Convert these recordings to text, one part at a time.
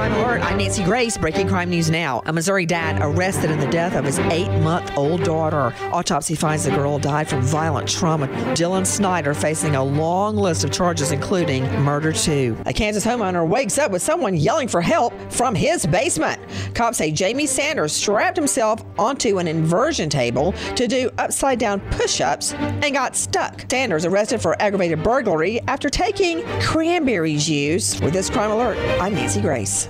Crime Alert, I'm Nancy Grace. Breaking crime news now. A Missouri dad arrested in the death of his eight month old daughter. Autopsy finds the girl died from violent trauma. Dylan Snyder facing a long list of charges, including murder, too. A Kansas homeowner wakes up with someone yelling for help from his basement. Cops say Jamie Sanders strapped himself onto an inversion table to do upside down push ups and got stuck. Sanders arrested for aggravated burglary after taking cranberry juice. With this crime alert, I'm Nancy Grace.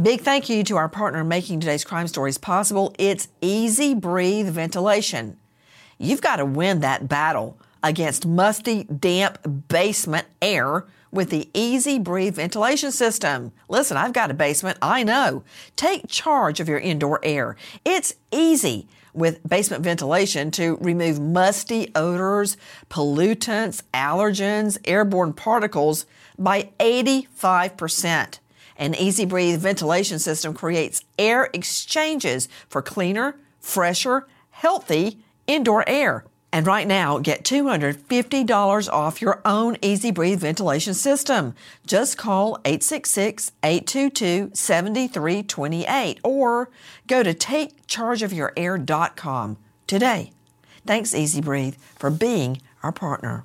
Big thank you to our partner making today's crime stories possible. It's Easy Breathe Ventilation. You've got to win that battle against musty, damp basement air with the Easy Breathe ventilation system. Listen, I've got a basement, I know. Take charge of your indoor air. It's easy with basement ventilation to remove musty odors, pollutants, allergens, airborne particles by 85%. An Easy Breathe ventilation system creates air exchanges for cleaner, fresher, healthy indoor air. And right now, get $250 off your own Easy Breathe ventilation system. Just call 866-822-7328 or go to takechargeofyourair.com today. Thanks Easy Breathe for being our partner.